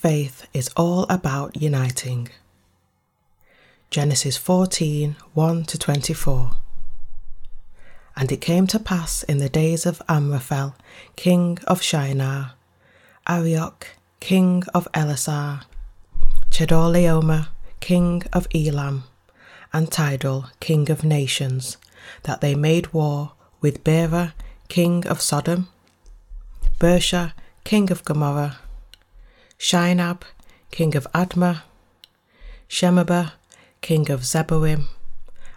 Faith is all about uniting. Genesis 14 1 to 24. And it came to pass in the days of Amraphel, king of Shinar, Arioch, king of Ellasar, Chedorlaomer, king of Elam, and Tidal, king of nations, that they made war with Bera, king of Sodom, Birsha, king of Gomorrah, Shinab, king of Admah, Shemeber, king of Zeboiim,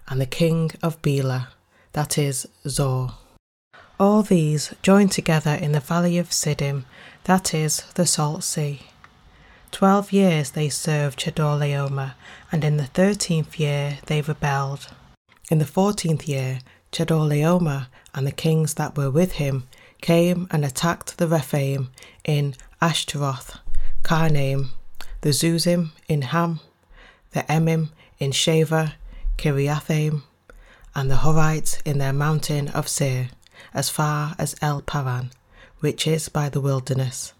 and the king of Bela, that is, Zoar. All these joined together in the valley of Siddim, that is, the Salt Sea. Twelve years they served Chedorlaomer, and in the thirteenth year they rebelled. In the fourteenth year, Chedorlaomer and the kings that were with him came and attacked the Rephaim in Ashtaroth, Karnaim, the Zuzim in Ham, the Emim in Shaveh, Kiriathaim, and the Horites in their mountain of Seir, as far as El Paran, which is by the wilderness.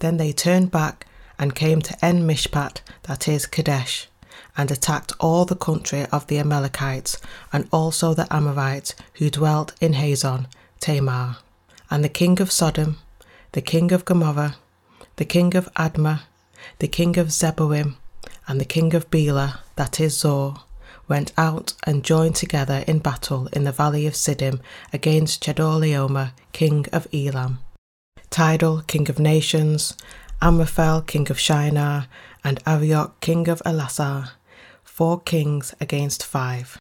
Then they turned back and came to En Mishpat, that is Kadesh, and attacked all the country of the Amalekites, and also the Amorites who dwelt in Hazon, Tamar, and the king of Sodom, the king of Gomorrah, the king of Admah, the king of Zeboiim, and the king of Bela, that is Zoar, went out and joined together in battle in the valley of Siddim against Chedorlaomer, king of Elam. Tidal, king of nations, Amraphel, king of Shinar, and Arioch, king of Ellasar, four kings against five.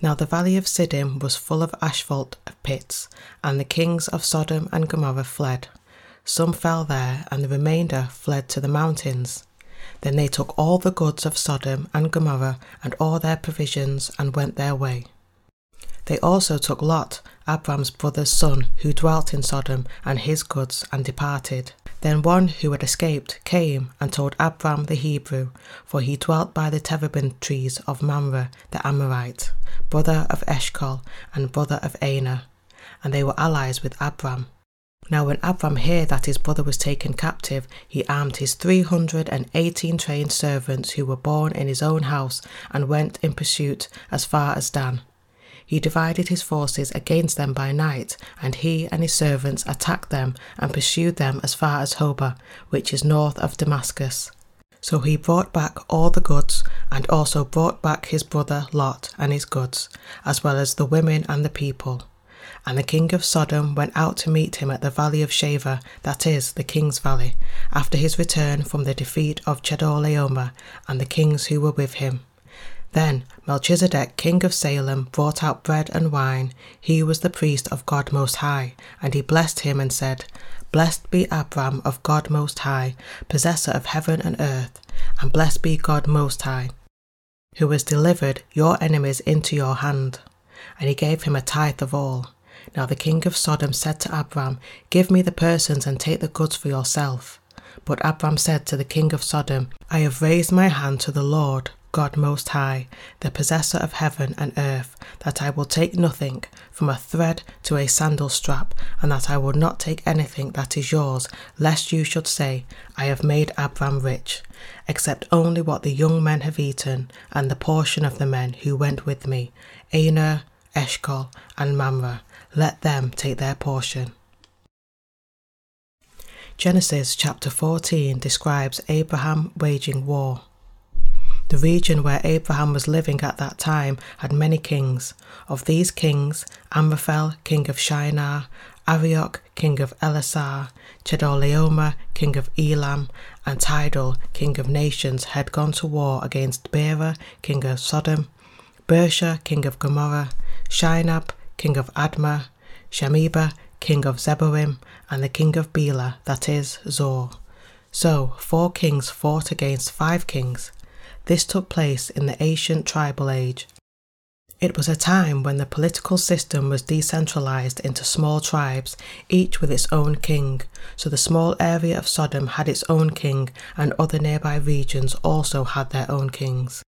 Now the valley of Siddim was full of asphalt of pits, and the kings of Sodom and Gomorrah fled. Some fell there, and the remainder fled to the mountains. Then they took all the goods of Sodom and Gomorrah and all their provisions and went their way. They also took Lot, Abram's brother's son, who dwelt in Sodom, and his goods, and departed. Then one who had escaped came and told Abram the Hebrew, for he dwelt by the terebinth trees of Mamre the Amorite, brother of Eshcol and brother of Anah, and they were allies with Abram. Now when Abram heard that his brother was taken captive, he armed his three hundred and eighteen trained servants who were born in his own house, and went in pursuit as far as Dan. He divided his forces against them by night, and he and his servants attacked them and pursued them as far as Hobah, which is north of Damascus. So he brought back all the goods, and also brought back his brother Lot and his goods, as well as the women and the people. And the king of Sodom went out to meet him at the valley of Shaveh, that is, the king's valley, after his return from the defeat of Chedorlaomer and the kings who were with him. Then Melchizedek, king of Salem, brought out bread and wine. He was the priest of God Most High, and he blessed him and said, Blessed be Abram of God Most High, possessor of heaven and earth, and blessed be God Most High, who has delivered your enemies into your hand. And he gave him a tithe of all. Now the king of Sodom said to Abram, Give me the persons and take the goods for yourself. But Abram said to the king of Sodom, I have raised my hand to the Lord God Most High, the possessor of heaven and earth, that I will take nothing, from a thread to a sandal strap, and that I will not take anything that is yours, lest you should say, I have made Abram rich, except only what the young men have eaten, and the portion of the men who went with me, Aner, Eshcol, and Mamre. Let them take their portion. Genesis chapter 14 describes Abraham waging war. The region where Abraham was living at that time had many kings. Of these kings, Amraphel, king of Shinar, Arioch, king of Ellasar, Chedorlaomer, king of Elam, and Tidal, king of nations, had gone to war against Bera, king of Sodom, Birsha, king of Gomorrah, Shinab, king of Admah, Shemeber, king of Zeboiim, and the king of Bela, that is, Zoar. So four kings fought against five kings. This took place in the ancient tribal age. It was a time when the political system was decentralized into small tribes, each with its own king, so the small area of Sodom had its own king, and other nearby regions also had their own kings.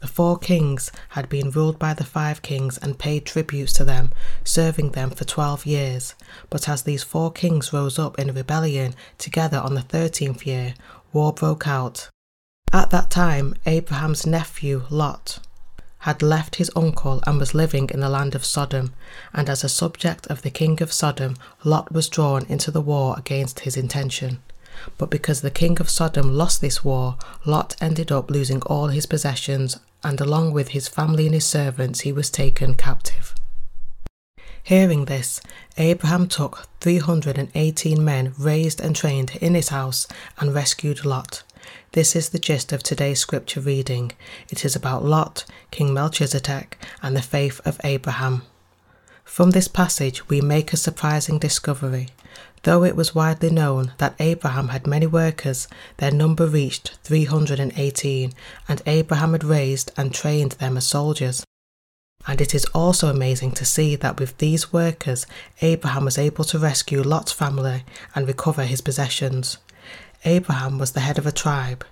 The four kings had been ruled by the five kings and paid tributes to them, serving them for twelve years. But as these four kings rose up in rebellion together on the thirteenth year, war broke out. At that time, Abraham's nephew Lot had left his uncle and was living in the land of Sodom, and as a subject of the king of Sodom, Lot was drawn into the war against his intention. But because the king of Sodom lost this war, Lot ended up losing all his possessions, and along with his family and his servants, he was taken captive. Hearing this, Abraham took 318 men raised and trained in his house and rescued Lot. This is the gist of today's scripture reading. It is about Lot, King Melchizedek, and the faith of Abraham. From this passage, we make a surprising discovery. Though it was widely known that Abraham had many workers, their number reached 318, and Abraham had raised and trained them as soldiers. And it is also amazing to see that with these workers, Abraham was able to rescue Lot's family and recover his possessions. Abraham was the head of a tribe.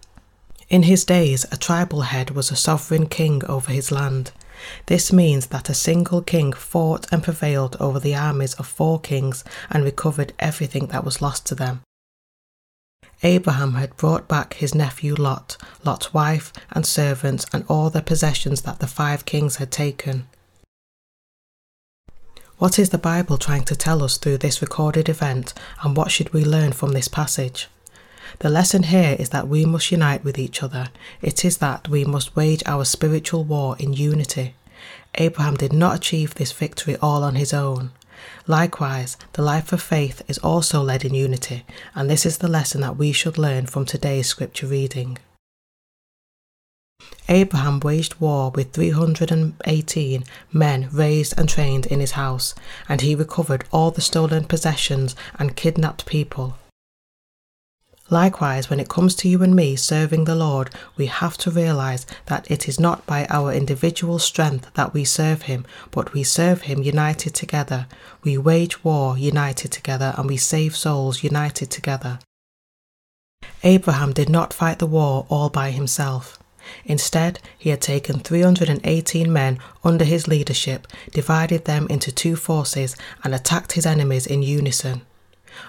In his days, a tribal head was a sovereign king over his land. This means that a single king fought and prevailed over the armies of four kings and recovered everything that was lost to them. Abraham had brought back his nephew Lot, Lot's wife and servants, and all the possessions that the five kings had taken. What is the Bible trying to tell us through this recorded event, and what should we learn from this passage? The lesson here is that we must unite with each other. It is that we must wage our spiritual war in unity. Abraham did not achieve this victory all on his own. Likewise, the life of faith is also led in unity, and this is the lesson that we should learn from today's scripture reading. Abraham waged war with 318 men raised and trained in his house, and he recovered all the stolen possessions and kidnapped people. Likewise, when it comes to you and me serving the Lord, we have to realize that it is not by our individual strength that we serve Him, but we serve Him united together. We wage war united together, and we save souls united together. Abraham did not fight the war all by himself. Instead, he had taken 318 men under his leadership, divided them into two forces, and attacked his enemies in unison.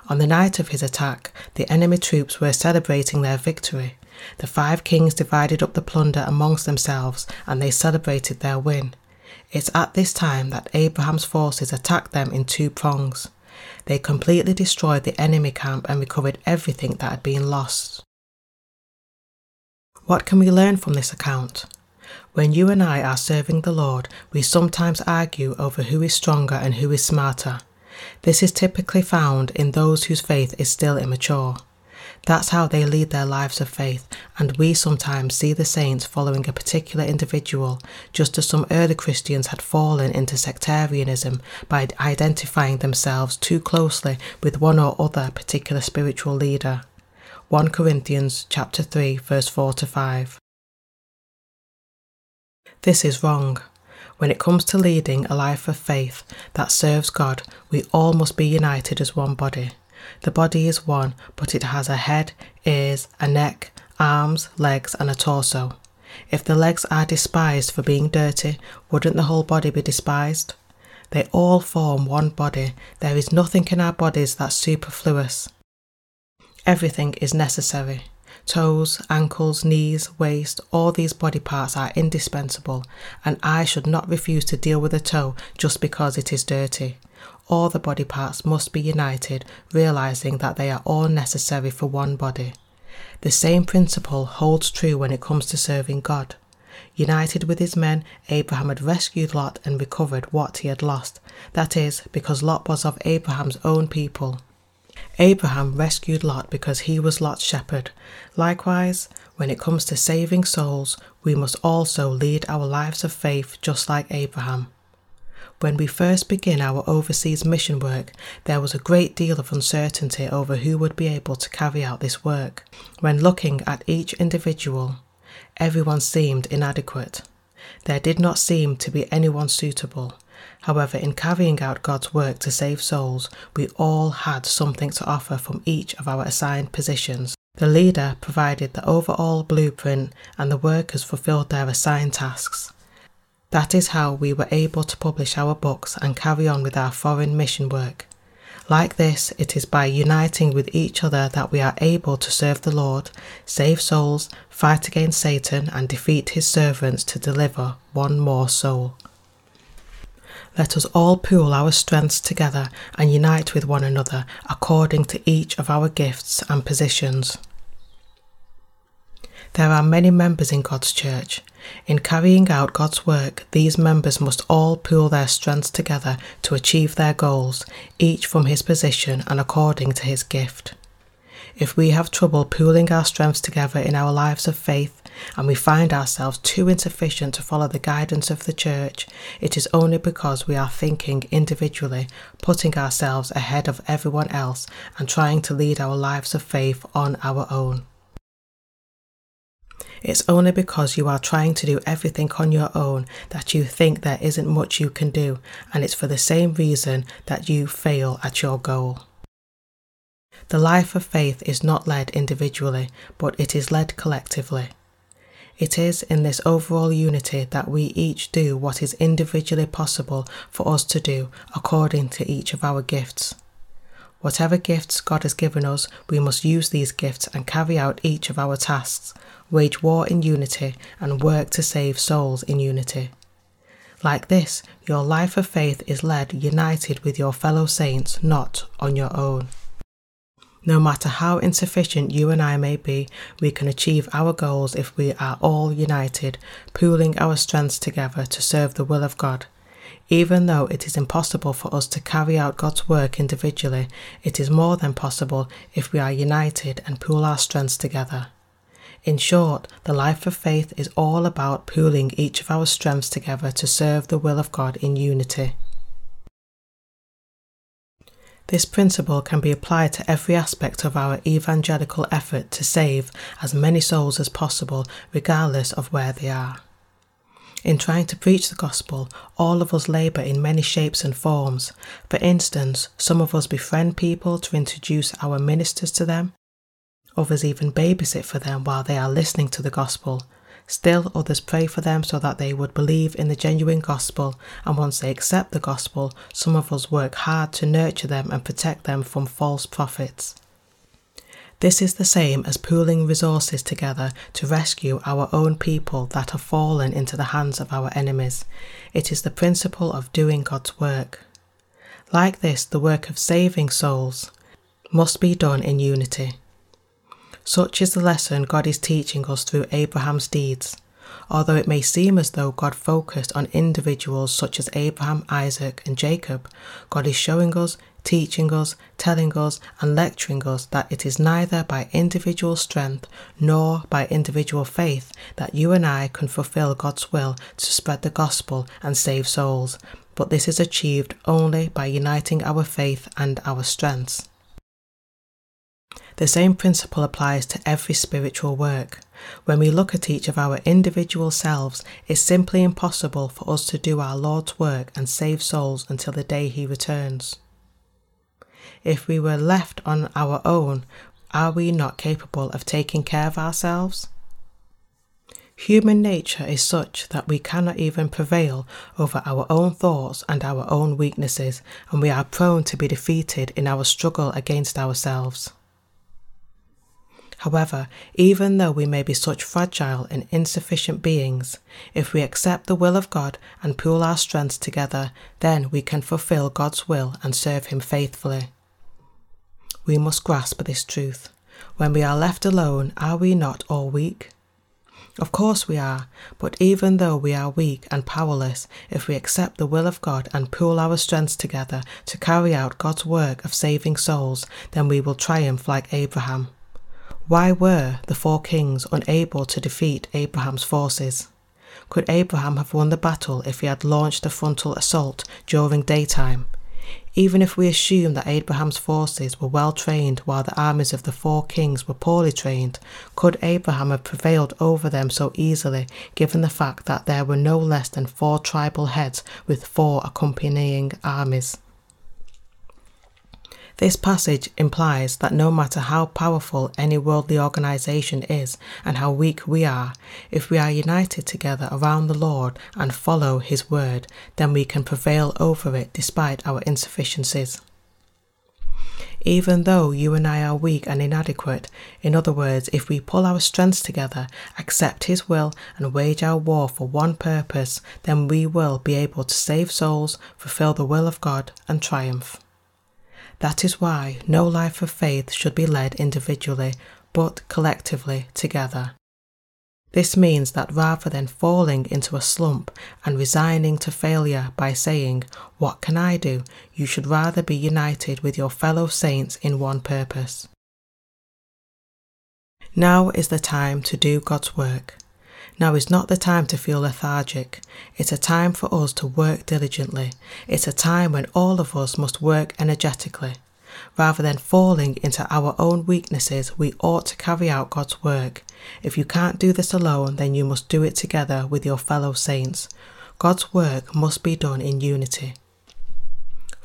On the night of his attack, the enemy troops were celebrating their victory. The five kings divided up the plunder amongst themselves and they celebrated their win. It's at this time that Abraham's forces attacked them in two prongs. They completely destroyed the enemy camp and recovered everything that had been lost. What can we learn from this account? When you and I are serving the Lord, we sometimes argue over who is stronger and who is smarter. This is typically found in those whose faith is still immature. That's how they lead their lives of faith, and we sometimes see the saints following a particular individual, just as some early Christians had fallen into sectarianism by identifying themselves too closely with one or other particular spiritual leader. 1 Corinthians chapter 3 verse 4 to 5. This is wrong. When it comes to leading a life of faith that serves God, we all must be united as one body. The body is one, but it has a head, ears, a neck, arms, legs, and a torso. If the legs are despised for being dirty, wouldn't the whole body be despised? They all form one body. There is nothing in our bodies that's superfluous. Everything is necessary. Toes, ankles, knees, waist, all these body parts are indispensable, and I should not refuse to deal with a toe just because it is dirty. All the body parts must be united, realizing that they are all necessary for one body. The same principle holds true when it comes to serving God. United with his men, Abraham had rescued Lot and recovered what he had lost. That is, because Lot was of Abraham's own people. Abraham rescued Lot because he was Lot's shepherd. Likewise, when it comes to saving souls, we must also lead our lives of faith just like Abraham. When we first begin our overseas mission work, there was a great deal of uncertainty over who would be able to carry out this work. When looking at each individual, everyone seemed inadequate. There did not seem to be anyone suitable. However, in carrying out God's work to save souls, we all had something to offer from each of our assigned positions. The leader provided the overall blueprint and the workers fulfilled their assigned tasks. That is how we were able to publish our books and carry on with our foreign mission work. Like this, it is by uniting with each other that we are able to serve the Lord, save souls, fight against Satan, and defeat his servants to deliver one more soul. Let us all pool our strengths together and unite with one another according to each of our gifts and positions. There are many members in God's church. In carrying out God's work, these members must all pool their strengths together to achieve their goals, each from his position and according to his gift. If we have trouble pooling our strengths together in our lives of faith, and we find ourselves too insufficient to follow the guidance of the church, it is only because we are thinking individually, putting ourselves ahead of everyone else, and trying to lead our lives of faith on our own. It's only because you are trying to do everything on your own that you think there isn't much you can do, and it's for the same reason that you fail at your goal. The life of faith is not led individually, but it is led collectively. It is in this overall unity that we each do what is individually possible for us to do according to each of our gifts. Whatever gifts God has given us, we must use these gifts and carry out each of our tasks wage war in unity, and work to save souls in unity. Like this, your life of faith is led united with your fellow saints, not on your own. No matter how insufficient you and I may be, we can achieve our goals if we are all united, pooling our strengths together to serve the will of God. Even though it is impossible for us to carry out God's work individually, it is more than possible if we are united and pool our strengths together. In short, the life of faith is all about pooling each of our strengths together to serve the will of God in unity. This principle can be applied to every aspect of our evangelical effort to save as many souls as possible, regardless of where they are. In trying to preach the gospel, all of us labour in many shapes and forms. For instance, some of us befriend people to introduce our ministers to them, Others even babysit for them while they are listening to the gospel. Still, others pray for them so that they would believe in the genuine gospel, and once they accept the gospel, some of us work hard to nurture them and protect them from false prophets. This is the same as pooling resources together to rescue our own people that have fallen into the hands of our enemies. It is the principle of doing God's work. Like this, the work of saving souls must be done in unity. Such is the lesson God is teaching us through Abraham's deeds. Although it may seem as though God focused on individuals such as Abraham, Isaac, and Jacob, God is showing us, teaching us, telling us, and lecturing us that it is neither by individual strength nor by individual faith that you and I can fulfill God's will to spread the gospel and save souls, but this is achieved only by uniting our faith and our strengths. The same principle applies to every spiritual work. When we look at each of our individual selves, it's simply impossible for us to do our Lord's work and save souls until the day He returns. If we were left on our own, are we not capable of taking care of ourselves? Human nature is such that we cannot even prevail over our own thoughts and our own weaknesses, and we are prone to be defeated in our struggle against ourselves. However, even though we may be such fragile and insufficient beings, if we accept the will of God and pool our strengths together, then we can fulfill God's will and serve Him faithfully. We must grasp this truth. When we are left alone, are we not all weak? Of course we are, but even though we are weak and powerless, if we accept the will of God and pool our strengths together to carry out God's work of saving souls, then we will triumph like Abraham. Why were the four kings unable to defeat Abraham's forces? Could Abraham have won the battle if he had launched a frontal assault during daytime? Even if we assume that Abraham's forces were well trained while the armies of the four kings were poorly trained, could Abraham have prevailed over them so easily given the fact that there were no less than four tribal heads with four accompanying armies? This passage implies that no matter how powerful any worldly organization is and how weak we are, if we are united together around the Lord and follow His word, then we can prevail over it despite our insufficiencies. Even though you and I are weak and inadequate, in other words, if we pull our strengths together, accept His will, and wage our war for one purpose, then we will be able to save souls, fulfill the will of God, and triumph. That is why no life of faith should be led individually, but collectively together. This means that rather than falling into a slump and resigning to failure by saying, What can I do? you should rather be united with your fellow saints in one purpose. Now is the time to do God's work. Now is not the time to feel lethargic. It's a time for us to work diligently. It's a time when all of us must work energetically. Rather than falling into our own weaknesses, we ought to carry out God's work. If you can't do this alone, then you must do it together with your fellow saints. God's work must be done in unity.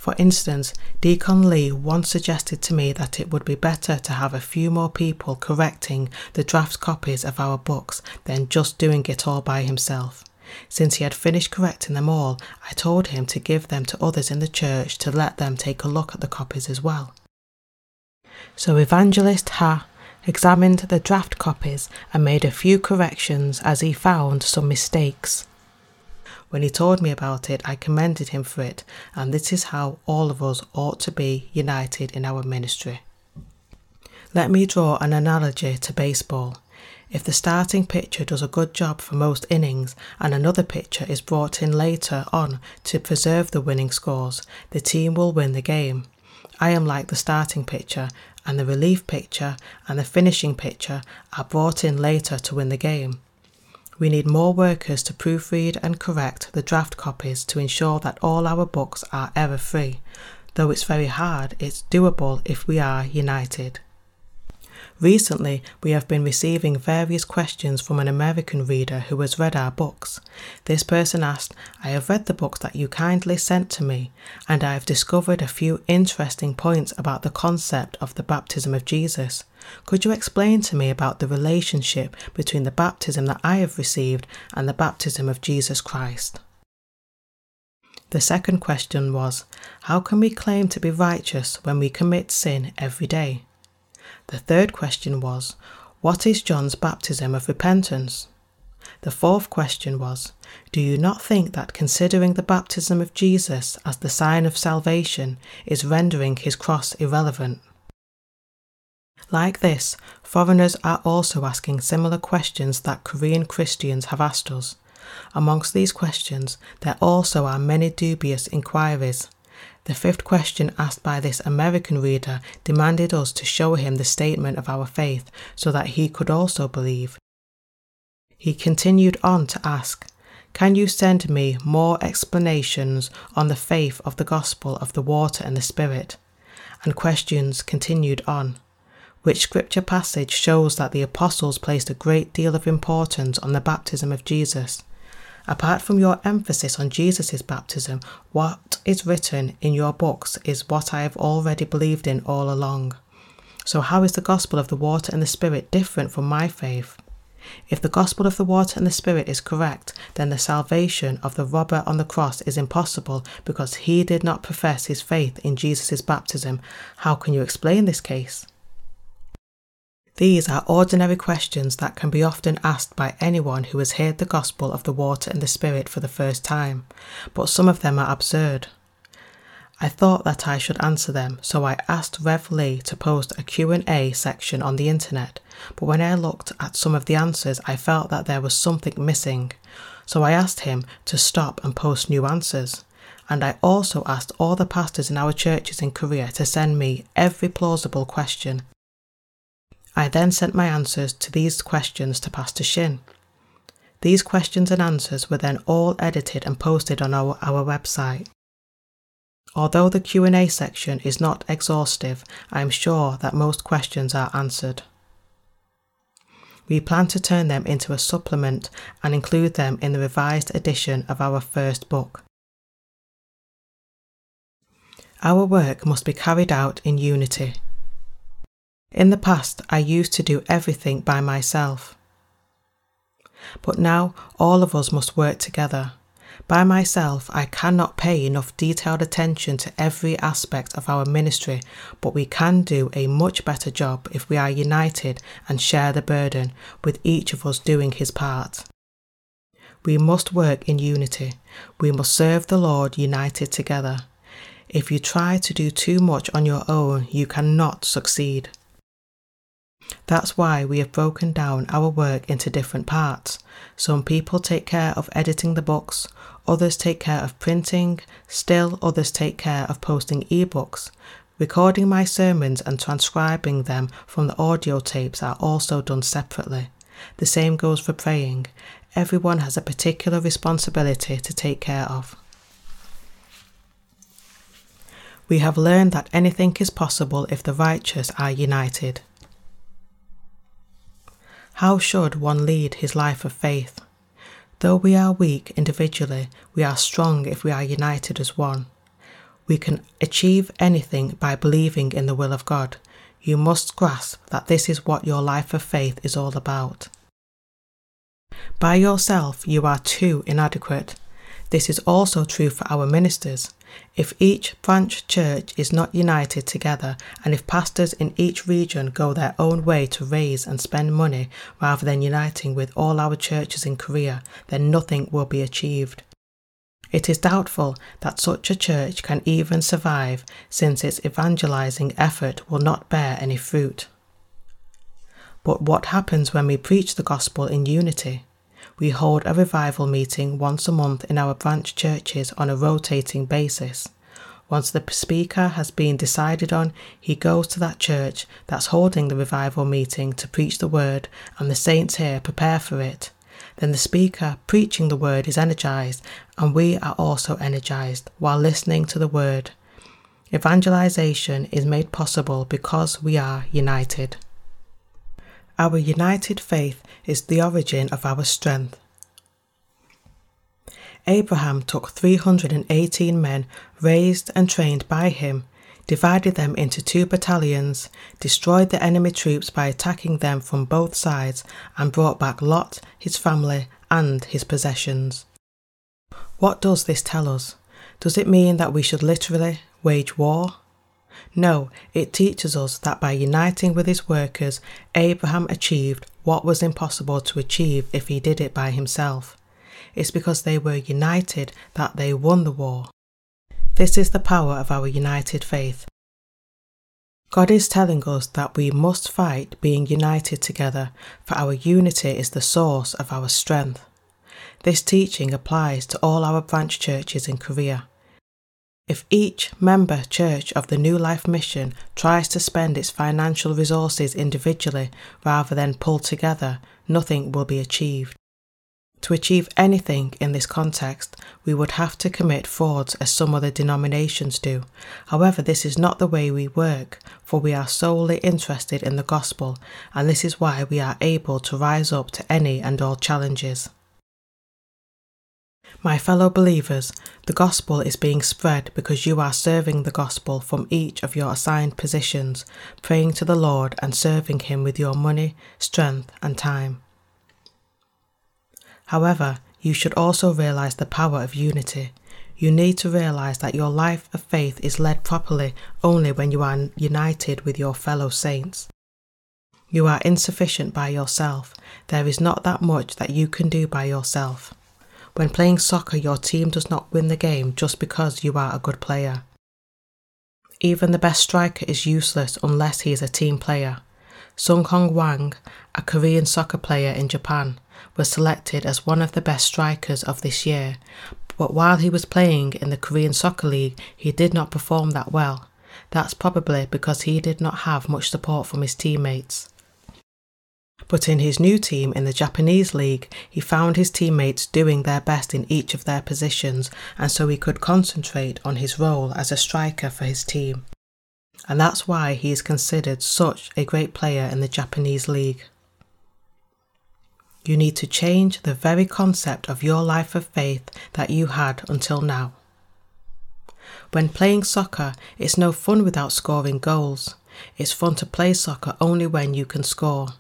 For instance, Deacon Lee once suggested to me that it would be better to have a few more people correcting the draft copies of our books than just doing it all by himself. Since he had finished correcting them all, I told him to give them to others in the church to let them take a look at the copies as well. So Evangelist Ha examined the draft copies and made a few corrections as he found some mistakes. When he told me about it, I commended him for it, and this is how all of us ought to be united in our ministry. Let me draw an analogy to baseball. If the starting pitcher does a good job for most innings and another pitcher is brought in later on to preserve the winning scores, the team will win the game. I am like the starting pitcher, and the relief pitcher and the finishing pitcher are brought in later to win the game. We need more workers to proofread and correct the draft copies to ensure that all our books are error free. Though it's very hard, it's doable if we are united. Recently, we have been receiving various questions from an American reader who has read our books. This person asked, I have read the books that you kindly sent to me, and I have discovered a few interesting points about the concept of the baptism of Jesus. Could you explain to me about the relationship between the baptism that I have received and the baptism of Jesus Christ? The second question was, How can we claim to be righteous when we commit sin every day? The third question was, What is John's baptism of repentance? The fourth question was, Do you not think that considering the baptism of Jesus as the sign of salvation is rendering his cross irrelevant? Like this, foreigners are also asking similar questions that Korean Christians have asked us. Amongst these questions, there also are many dubious inquiries. The fifth question asked by this American reader demanded us to show him the statement of our faith so that he could also believe. He continued on to ask, Can you send me more explanations on the faith of the gospel of the water and the spirit? And questions continued on. Which scripture passage shows that the apostles placed a great deal of importance on the baptism of Jesus? Apart from your emphasis on Jesus' baptism, what is written in your books is what I have already believed in all along. So, how is the gospel of the water and the Spirit different from my faith? If the gospel of the water and the Spirit is correct, then the salvation of the robber on the cross is impossible because he did not profess his faith in Jesus' baptism. How can you explain this case? These are ordinary questions that can be often asked by anyone who has heard the gospel of the water and the spirit for the first time, but some of them are absurd. I thought that I should answer them, so I asked Rev Lee to post a Q&A section on the internet, but when I looked at some of the answers, I felt that there was something missing. So I asked him to stop and post new answers. And I also asked all the pastors in our churches in Korea to send me every plausible question I then sent my answers to these questions to Pastor Shin. These questions and answers were then all edited and posted on our, our website. Although the Q&A section is not exhaustive, I am sure that most questions are answered. We plan to turn them into a supplement and include them in the revised edition of our first book. Our work must be carried out in unity. In the past, I used to do everything by myself. But now all of us must work together. By myself, I cannot pay enough detailed attention to every aspect of our ministry, but we can do a much better job if we are united and share the burden, with each of us doing his part. We must work in unity. We must serve the Lord united together. If you try to do too much on your own, you cannot succeed. That's why we have broken down our work into different parts. Some people take care of editing the books, others take care of printing, still others take care of posting ebooks. Recording my sermons and transcribing them from the audio tapes are also done separately. The same goes for praying. Everyone has a particular responsibility to take care of. We have learned that anything is possible if the righteous are united. How should one lead his life of faith? Though we are weak individually, we are strong if we are united as one. We can achieve anything by believing in the will of God. You must grasp that this is what your life of faith is all about. By yourself, you are too inadequate. This is also true for our ministers. If each branch church is not united together, and if pastors in each region go their own way to raise and spend money rather than uniting with all our churches in Korea, then nothing will be achieved. It is doubtful that such a church can even survive since its evangelizing effort will not bear any fruit. But what happens when we preach the gospel in unity? We hold a revival meeting once a month in our branch churches on a rotating basis. Once the speaker has been decided on, he goes to that church that's holding the revival meeting to preach the word, and the saints here prepare for it. Then the speaker preaching the word is energized, and we are also energized while listening to the word. Evangelization is made possible because we are united. Our united faith is the origin of our strength. Abraham took 318 men raised and trained by him, divided them into two battalions, destroyed the enemy troops by attacking them from both sides, and brought back Lot, his family, and his possessions. What does this tell us? Does it mean that we should literally wage war? No, it teaches us that by uniting with his workers, Abraham achieved what was impossible to achieve if he did it by himself. It's because they were united that they won the war. This is the power of our united faith. God is telling us that we must fight being united together, for our unity is the source of our strength. This teaching applies to all our branch churches in Korea. If each member church of the New Life Mission tries to spend its financial resources individually rather than pull together, nothing will be achieved. To achieve anything in this context, we would have to commit frauds as some other denominations do. However, this is not the way we work, for we are solely interested in the gospel, and this is why we are able to rise up to any and all challenges. My fellow believers, the gospel is being spread because you are serving the gospel from each of your assigned positions, praying to the Lord and serving Him with your money, strength, and time. However, you should also realize the power of unity. You need to realize that your life of faith is led properly only when you are united with your fellow saints. You are insufficient by yourself. There is not that much that you can do by yourself. When playing soccer, your team does not win the game just because you are a good player. Even the best striker is useless unless he is a team player. Sun Hong Hwang, a Korean soccer player in Japan, was selected as one of the best strikers of this year, but while he was playing in the Korean Soccer League, he did not perform that well. That's probably because he did not have much support from his teammates. But in his new team in the Japanese league, he found his teammates doing their best in each of their positions, and so he could concentrate on his role as a striker for his team. And that's why he is considered such a great player in the Japanese league. You need to change the very concept of your life of faith that you had until now. When playing soccer, it's no fun without scoring goals. It's fun to play soccer only when you can score.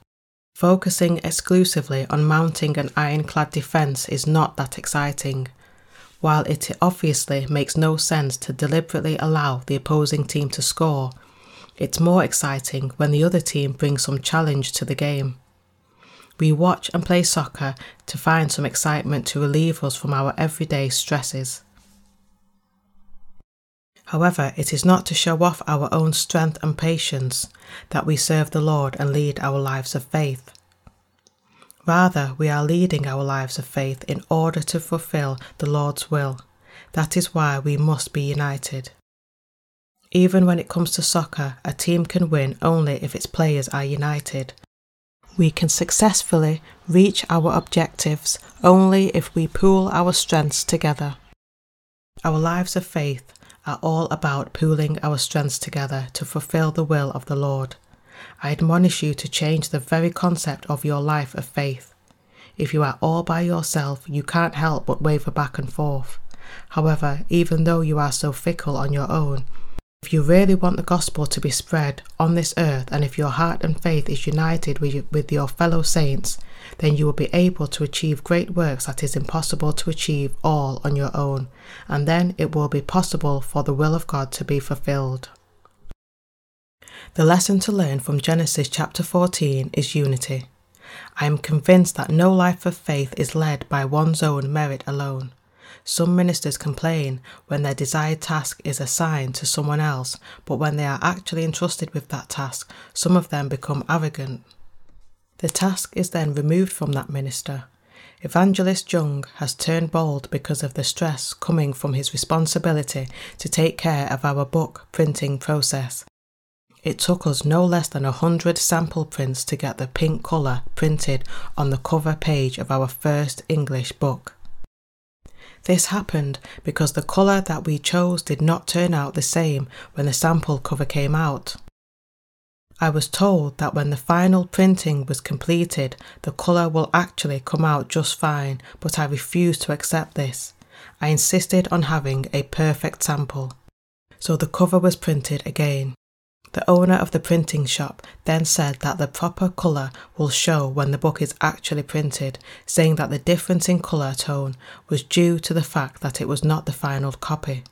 Focusing exclusively on mounting an ironclad defence is not that exciting. While it obviously makes no sense to deliberately allow the opposing team to score, it's more exciting when the other team brings some challenge to the game. We watch and play soccer to find some excitement to relieve us from our everyday stresses. However, it is not to show off our own strength and patience that we serve the Lord and lead our lives of faith. Rather, we are leading our lives of faith in order to fulfill the Lord's will. That is why we must be united. Even when it comes to soccer, a team can win only if its players are united. We can successfully reach our objectives only if we pool our strengths together. Our lives of faith are all about pooling our strengths together to fulfill the will of the Lord. I admonish you to change the very concept of your life of faith. If you are all by yourself, you can't help but waver back and forth. However, even though you are so fickle on your own, if you really want the gospel to be spread on this earth, and if your heart and faith is united with, your fellow saints, then you will be able to achieve great works that is impossible to achieve all on your own, and then it will be possible for the will of God to be fulfilled. The lesson to learn from Genesis chapter 14 is unity. I am convinced that no life of faith is led by one's own merit alone. Some ministers complain when their desired task is assigned to someone else, but when they are actually entrusted with that task, some of them become arrogant. The task is then removed from that minister. Evangelist Jung has turned bald because of the stress coming from his responsibility to take care of our book printing process. It took us no less than a hundred sample prints to get the pink colour printed on the cover page of our first English book. This happened because the colour that we chose did not turn out the same when the sample cover came out. I was told that when the final printing was completed, the colour will actually come out just fine, but I refused to accept this. I insisted on having a perfect sample. So the cover was printed again. The owner of the printing shop then said that the proper colour will show when the book is actually printed, saying that the difference in colour tone was due to the fact that it was not the final copy.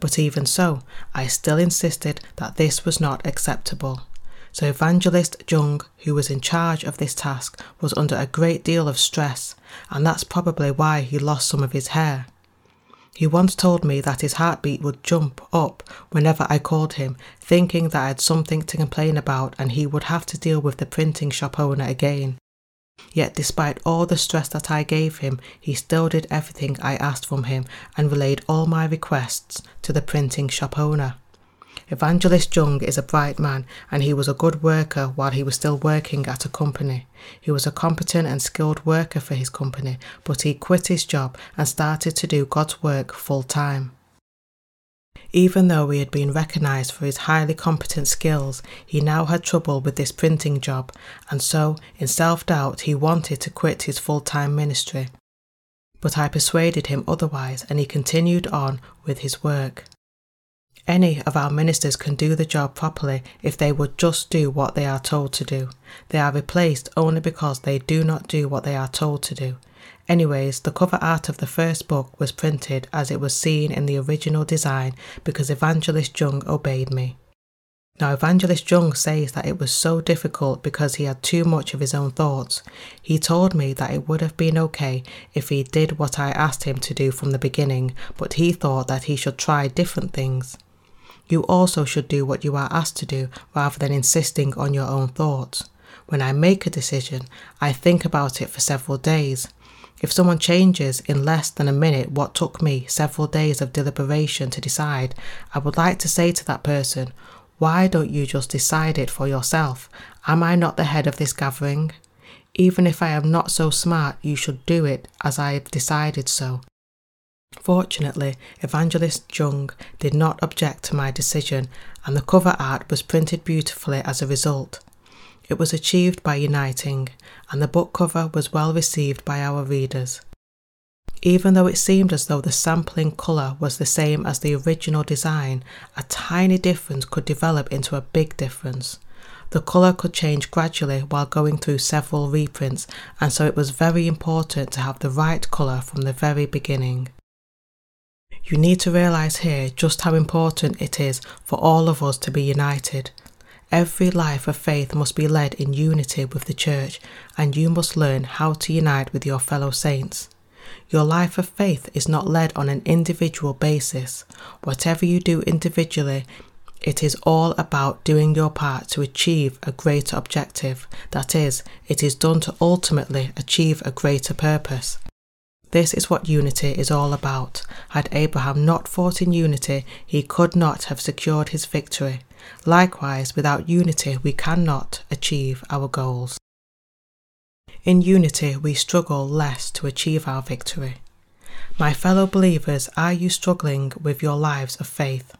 But even so, I still insisted that this was not acceptable. So Evangelist Jung, who was in charge of this task, was under a great deal of stress, and that's probably why he lost some of his hair. He once told me that his heartbeat would jump up whenever I called him, thinking that I had something to complain about and he would have to deal with the printing shop owner again. Yet, despite all the stress that I gave him, he still did everything I asked from him and relayed all my requests to the printing shop owner. Evangelist Jung is a bright man and he was a good worker while he was still working at a company. He was a competent and skilled worker for his company, but he quit his job and started to do God's work full time. Even though he had been recognised for his highly competent skills, he now had trouble with this printing job, and so, in self doubt, he wanted to quit his full time ministry. But I persuaded him otherwise, and he continued on with his work. Any of our ministers can do the job properly if they would just do what they are told to do. They are replaced only because they do not do what they are told to do. Anyways, the cover art of the first book was printed as it was seen in the original design because Evangelist Jung obeyed me. Now, Evangelist Jung says that it was so difficult because he had too much of his own thoughts. He told me that it would have been okay if he did what I asked him to do from the beginning, but he thought that he should try different things. You also should do what you are asked to do rather than insisting on your own thoughts. When I make a decision, I think about it for several days. If someone changes in less than a minute what took me several days of deliberation to decide, I would like to say to that person, Why don't you just decide it for yourself? Am I not the head of this gathering? Even if I am not so smart, you should do it as I have decided so. Fortunately, Evangelist Jung did not object to my decision, and the cover art was printed beautifully as a result. It was achieved by uniting, and the book cover was well received by our readers. Even though it seemed as though the sampling colour was the same as the original design, a tiny difference could develop into a big difference. The colour could change gradually while going through several reprints, and so it was very important to have the right colour from the very beginning. You need to realise here just how important it is for all of us to be united. Every life of faith must be led in unity with the church, and you must learn how to unite with your fellow saints. Your life of faith is not led on an individual basis. Whatever you do individually, it is all about doing your part to achieve a greater objective. That is, it is done to ultimately achieve a greater purpose. This is what unity is all about. Had Abraham not fought in unity, he could not have secured his victory. Likewise, without unity, we cannot achieve our goals. In unity, we struggle less to achieve our victory. My fellow believers, are you struggling with your lives of faith?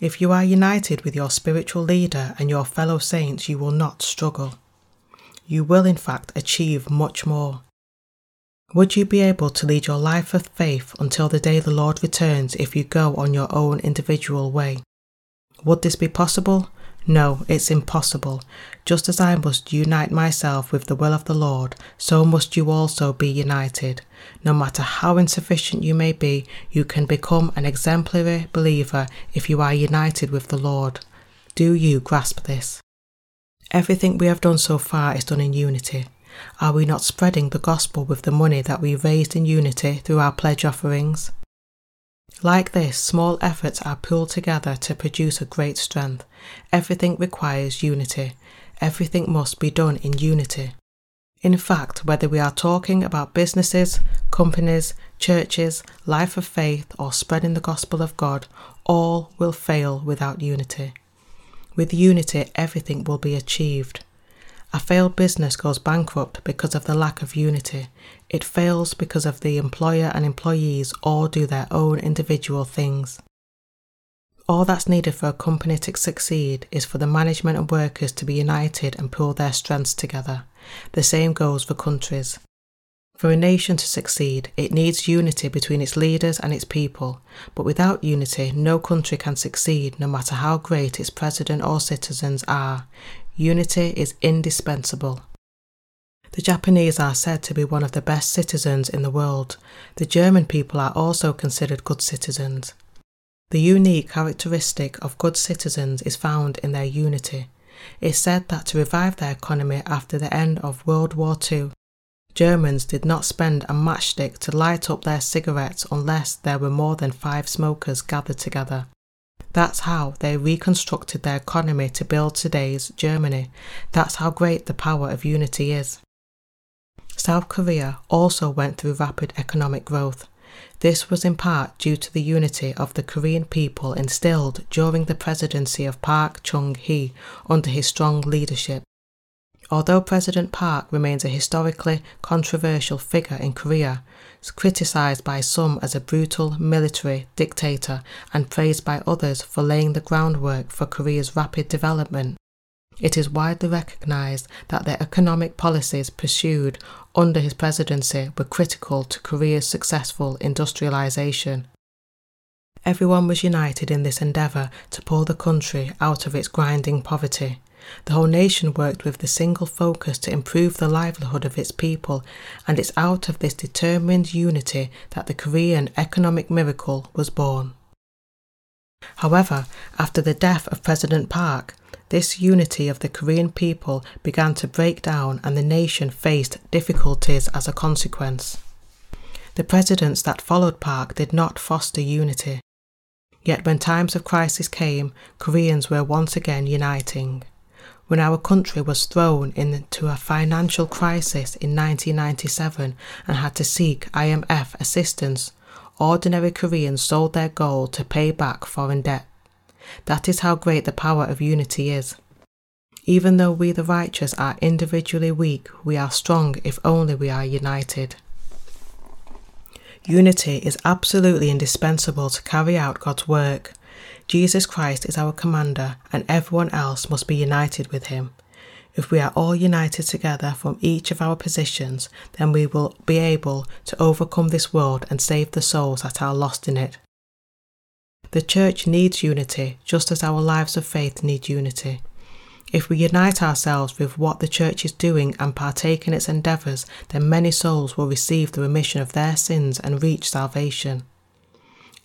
If you are united with your spiritual leader and your fellow saints, you will not struggle. You will, in fact, achieve much more. Would you be able to lead your life of faith until the day the Lord returns if you go on your own individual way? Would this be possible? No, it's impossible. Just as I must unite myself with the will of the Lord, so must you also be united. No matter how insufficient you may be, you can become an exemplary believer if you are united with the Lord. Do you grasp this? Everything we have done so far is done in unity. Are we not spreading the gospel with the money that we raised in unity through our pledge offerings? Like this, small efforts are pulled together to produce a great strength. Everything requires unity. Everything must be done in unity. In fact, whether we are talking about businesses, companies, churches, life of faith, or spreading the gospel of God, all will fail without unity. With unity, everything will be achieved. A failed business goes bankrupt because of the lack of unity. It fails because of the employer and employees all do their own individual things. All that's needed for a company to succeed is for the management and workers to be united and pull their strengths together. The same goes for countries. For a nation to succeed, it needs unity between its leaders and its people, but without unity, no country can succeed no matter how great its president or citizens are. Unity is indispensable. The Japanese are said to be one of the best citizens in the world. The German people are also considered good citizens. The unique characteristic of good citizens is found in their unity. It's said that to revive their economy after the end of World War II, Germans did not spend a matchstick to light up their cigarettes unless there were more than five smokers gathered together. That's how they reconstructed their economy to build today's Germany. That's how great the power of unity is. South Korea also went through rapid economic growth. This was in part due to the unity of the Korean people instilled during the presidency of Park Chung hee under his strong leadership. Although President Park remains a historically controversial figure in Korea, criticised by some as a brutal military dictator and praised by others for laying the groundwork for Korea's rapid development, it is widely recognised that the economic policies pursued under his presidency were critical to Korea's successful industrialisation. Everyone was united in this endeavour to pull the country out of its grinding poverty. The whole nation worked with the single focus to improve the livelihood of its people, and it's out of this determined unity that the Korean economic miracle was born. However, after the death of President Park, this unity of the Korean people began to break down and the nation faced difficulties as a consequence. The presidents that followed Park did not foster unity. Yet when times of crisis came, Koreans were once again uniting. When our country was thrown into a financial crisis in 1997 and had to seek IMF assistance, ordinary Koreans sold their gold to pay back foreign debt. That is how great the power of unity is. Even though we the righteous are individually weak, we are strong if only we are united. Unity is absolutely indispensable to carry out God's work. Jesus Christ is our commander, and everyone else must be united with him. If we are all united together from each of our positions, then we will be able to overcome this world and save the souls that are lost in it. The church needs unity just as our lives of faith need unity. If we unite ourselves with what the church is doing and partake in its endeavours, then many souls will receive the remission of their sins and reach salvation.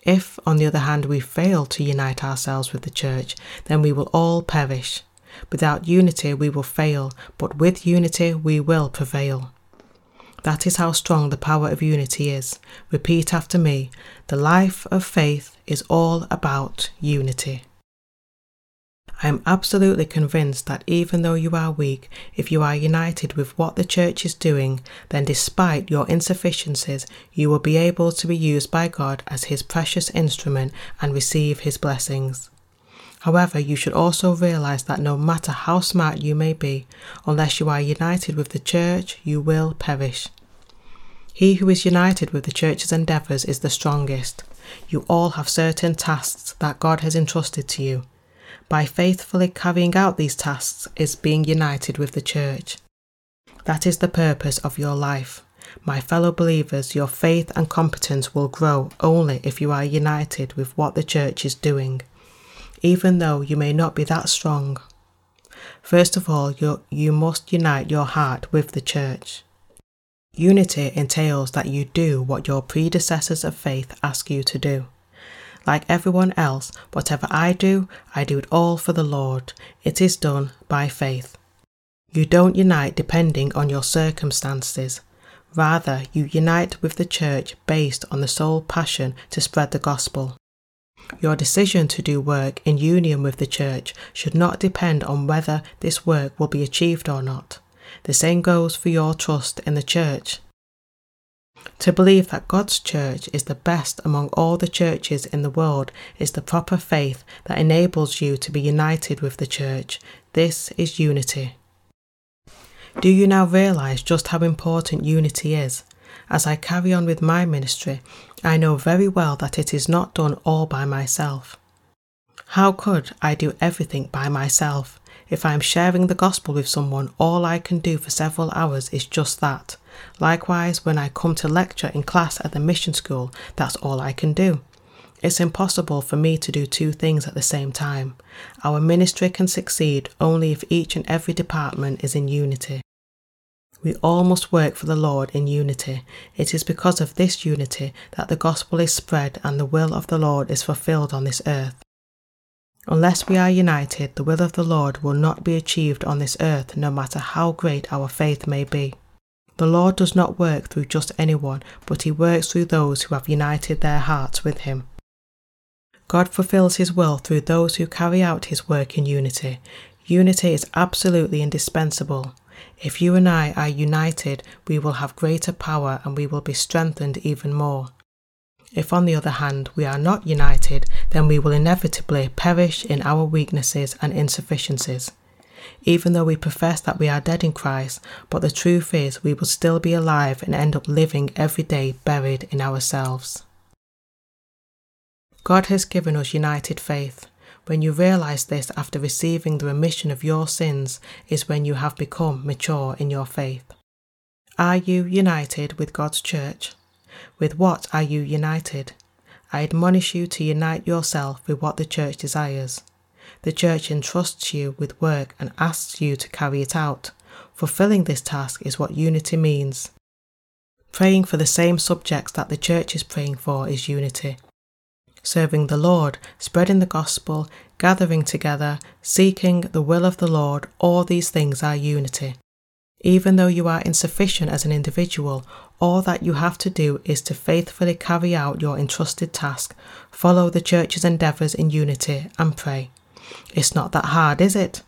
If, on the other hand, we fail to unite ourselves with the church, then we will all perish. Without unity, we will fail, but with unity, we will prevail. That is how strong the power of unity is. Repeat after me the life of faith is all about unity. I am absolutely convinced that even though you are weak, if you are united with what the church is doing, then despite your insufficiencies, you will be able to be used by God as His precious instrument and receive His blessings. However, you should also realize that no matter how smart you may be, unless you are united with the church, you will perish. He who is united with the church's endeavours is the strongest. You all have certain tasks that God has entrusted to you. By faithfully carrying out these tasks is being united with the church. That is the purpose of your life. My fellow believers, your faith and competence will grow only if you are united with what the church is doing even though you may not be that strong. First of all, you, you must unite your heart with the church. Unity entails that you do what your predecessors of faith ask you to do. Like everyone else, whatever I do, I do it all for the Lord. It is done by faith. You don't unite depending on your circumstances. Rather, you unite with the church based on the sole passion to spread the gospel. Your decision to do work in union with the church should not depend on whether this work will be achieved or not. The same goes for your trust in the church. To believe that God's church is the best among all the churches in the world is the proper faith that enables you to be united with the church. This is unity. Do you now realize just how important unity is? As I carry on with my ministry, I know very well that it is not done all by myself. How could I do everything by myself? If I am sharing the gospel with someone, all I can do for several hours is just that. Likewise, when I come to lecture in class at the mission school, that's all I can do. It's impossible for me to do two things at the same time. Our ministry can succeed only if each and every department is in unity. We all must work for the Lord in unity. It is because of this unity that the gospel is spread and the will of the Lord is fulfilled on this earth. Unless we are united, the will of the Lord will not be achieved on this earth, no matter how great our faith may be. The Lord does not work through just anyone, but He works through those who have united their hearts with Him. God fulfills His will through those who carry out His work in unity. Unity is absolutely indispensable. If you and I are united, we will have greater power and we will be strengthened even more. If, on the other hand, we are not united, then we will inevitably perish in our weaknesses and insufficiencies. Even though we profess that we are dead in Christ, but the truth is we will still be alive and end up living every day buried in ourselves. God has given us united faith. When you realize this after receiving the remission of your sins is when you have become mature in your faith. Are you united with God's church? With what are you united? I admonish you to unite yourself with what the church desires. The church entrusts you with work and asks you to carry it out. Fulfilling this task is what unity means. Praying for the same subjects that the church is praying for is unity serving the Lord, spreading the gospel, gathering together, seeking the will of the Lord, all these things are unity. Even though you are insufficient as an individual, all that you have to do is to faithfully carry out your entrusted task, follow the church's endeavours in unity, and pray. It's not that hard, is it?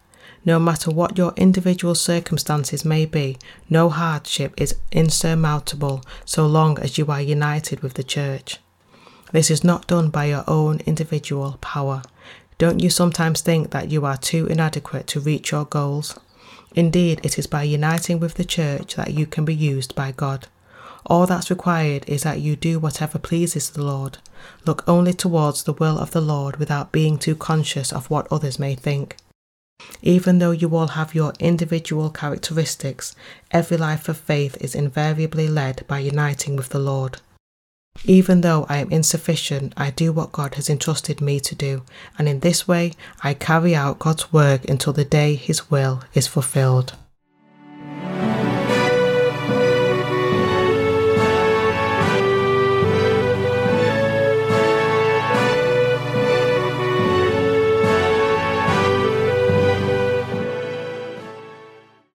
No matter what your individual circumstances may be, no hardship is insurmountable so long as you are united with the church. This is not done by your own individual power. Don't you sometimes think that you are too inadequate to reach your goals? Indeed, it is by uniting with the church that you can be used by God. All that's required is that you do whatever pleases the Lord. Look only towards the will of the Lord without being too conscious of what others may think. Even though you all have your individual characteristics, every life of faith is invariably led by uniting with the Lord. Even though I am insufficient, I do what God has entrusted me to do, and in this way I carry out God's work until the day His will is fulfilled.